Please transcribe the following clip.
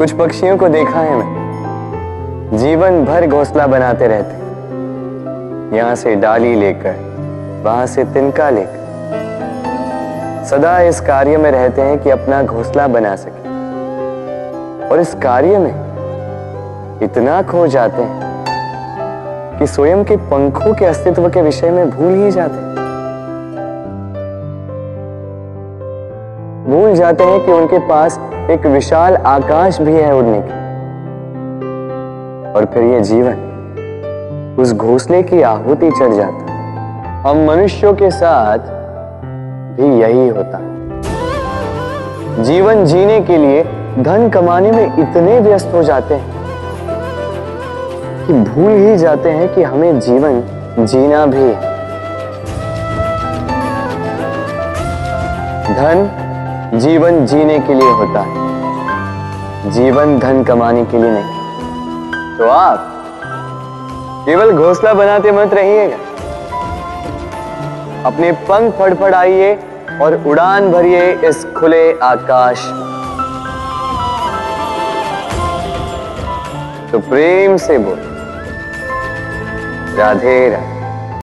कुछ पक्षियों को देखा है मैं। जीवन भर घोंसला बनाते रहते यहाँ से डाली लेकर, वहाँ से तिनका लेकर। सदा इस कार्य में रहते हैं कि अपना घोंसला बना सके। और इस कार्य में इतना खो जाते हैं कि स्वयं के पंखों के अस्तित्व के विषय में भूल ही जाते हैं। भूल जाते हैं कि उनके पास एक विशाल आकाश भी है उड़ने की। और फिर ये जीवन, उस घोंसले की आहुति चढ़ जाता हम मनुष्यों के साथ भी यही होता जीवन जीने के लिए धन कमाने में इतने व्यस्त हो जाते हैं कि भूल ही जाते हैं कि हमें जीवन जीना भी है। धन जीवन जीने के लिए होता है। जीवन धन कमाने के लिए नहीं। तो आप केवल घोसला बनाते मत रहिएगा। अपने पंख फड़फड़ाइए और उड़ान भरिए इस खुले आकाश। तो प्रेम से बोल राधे राधे।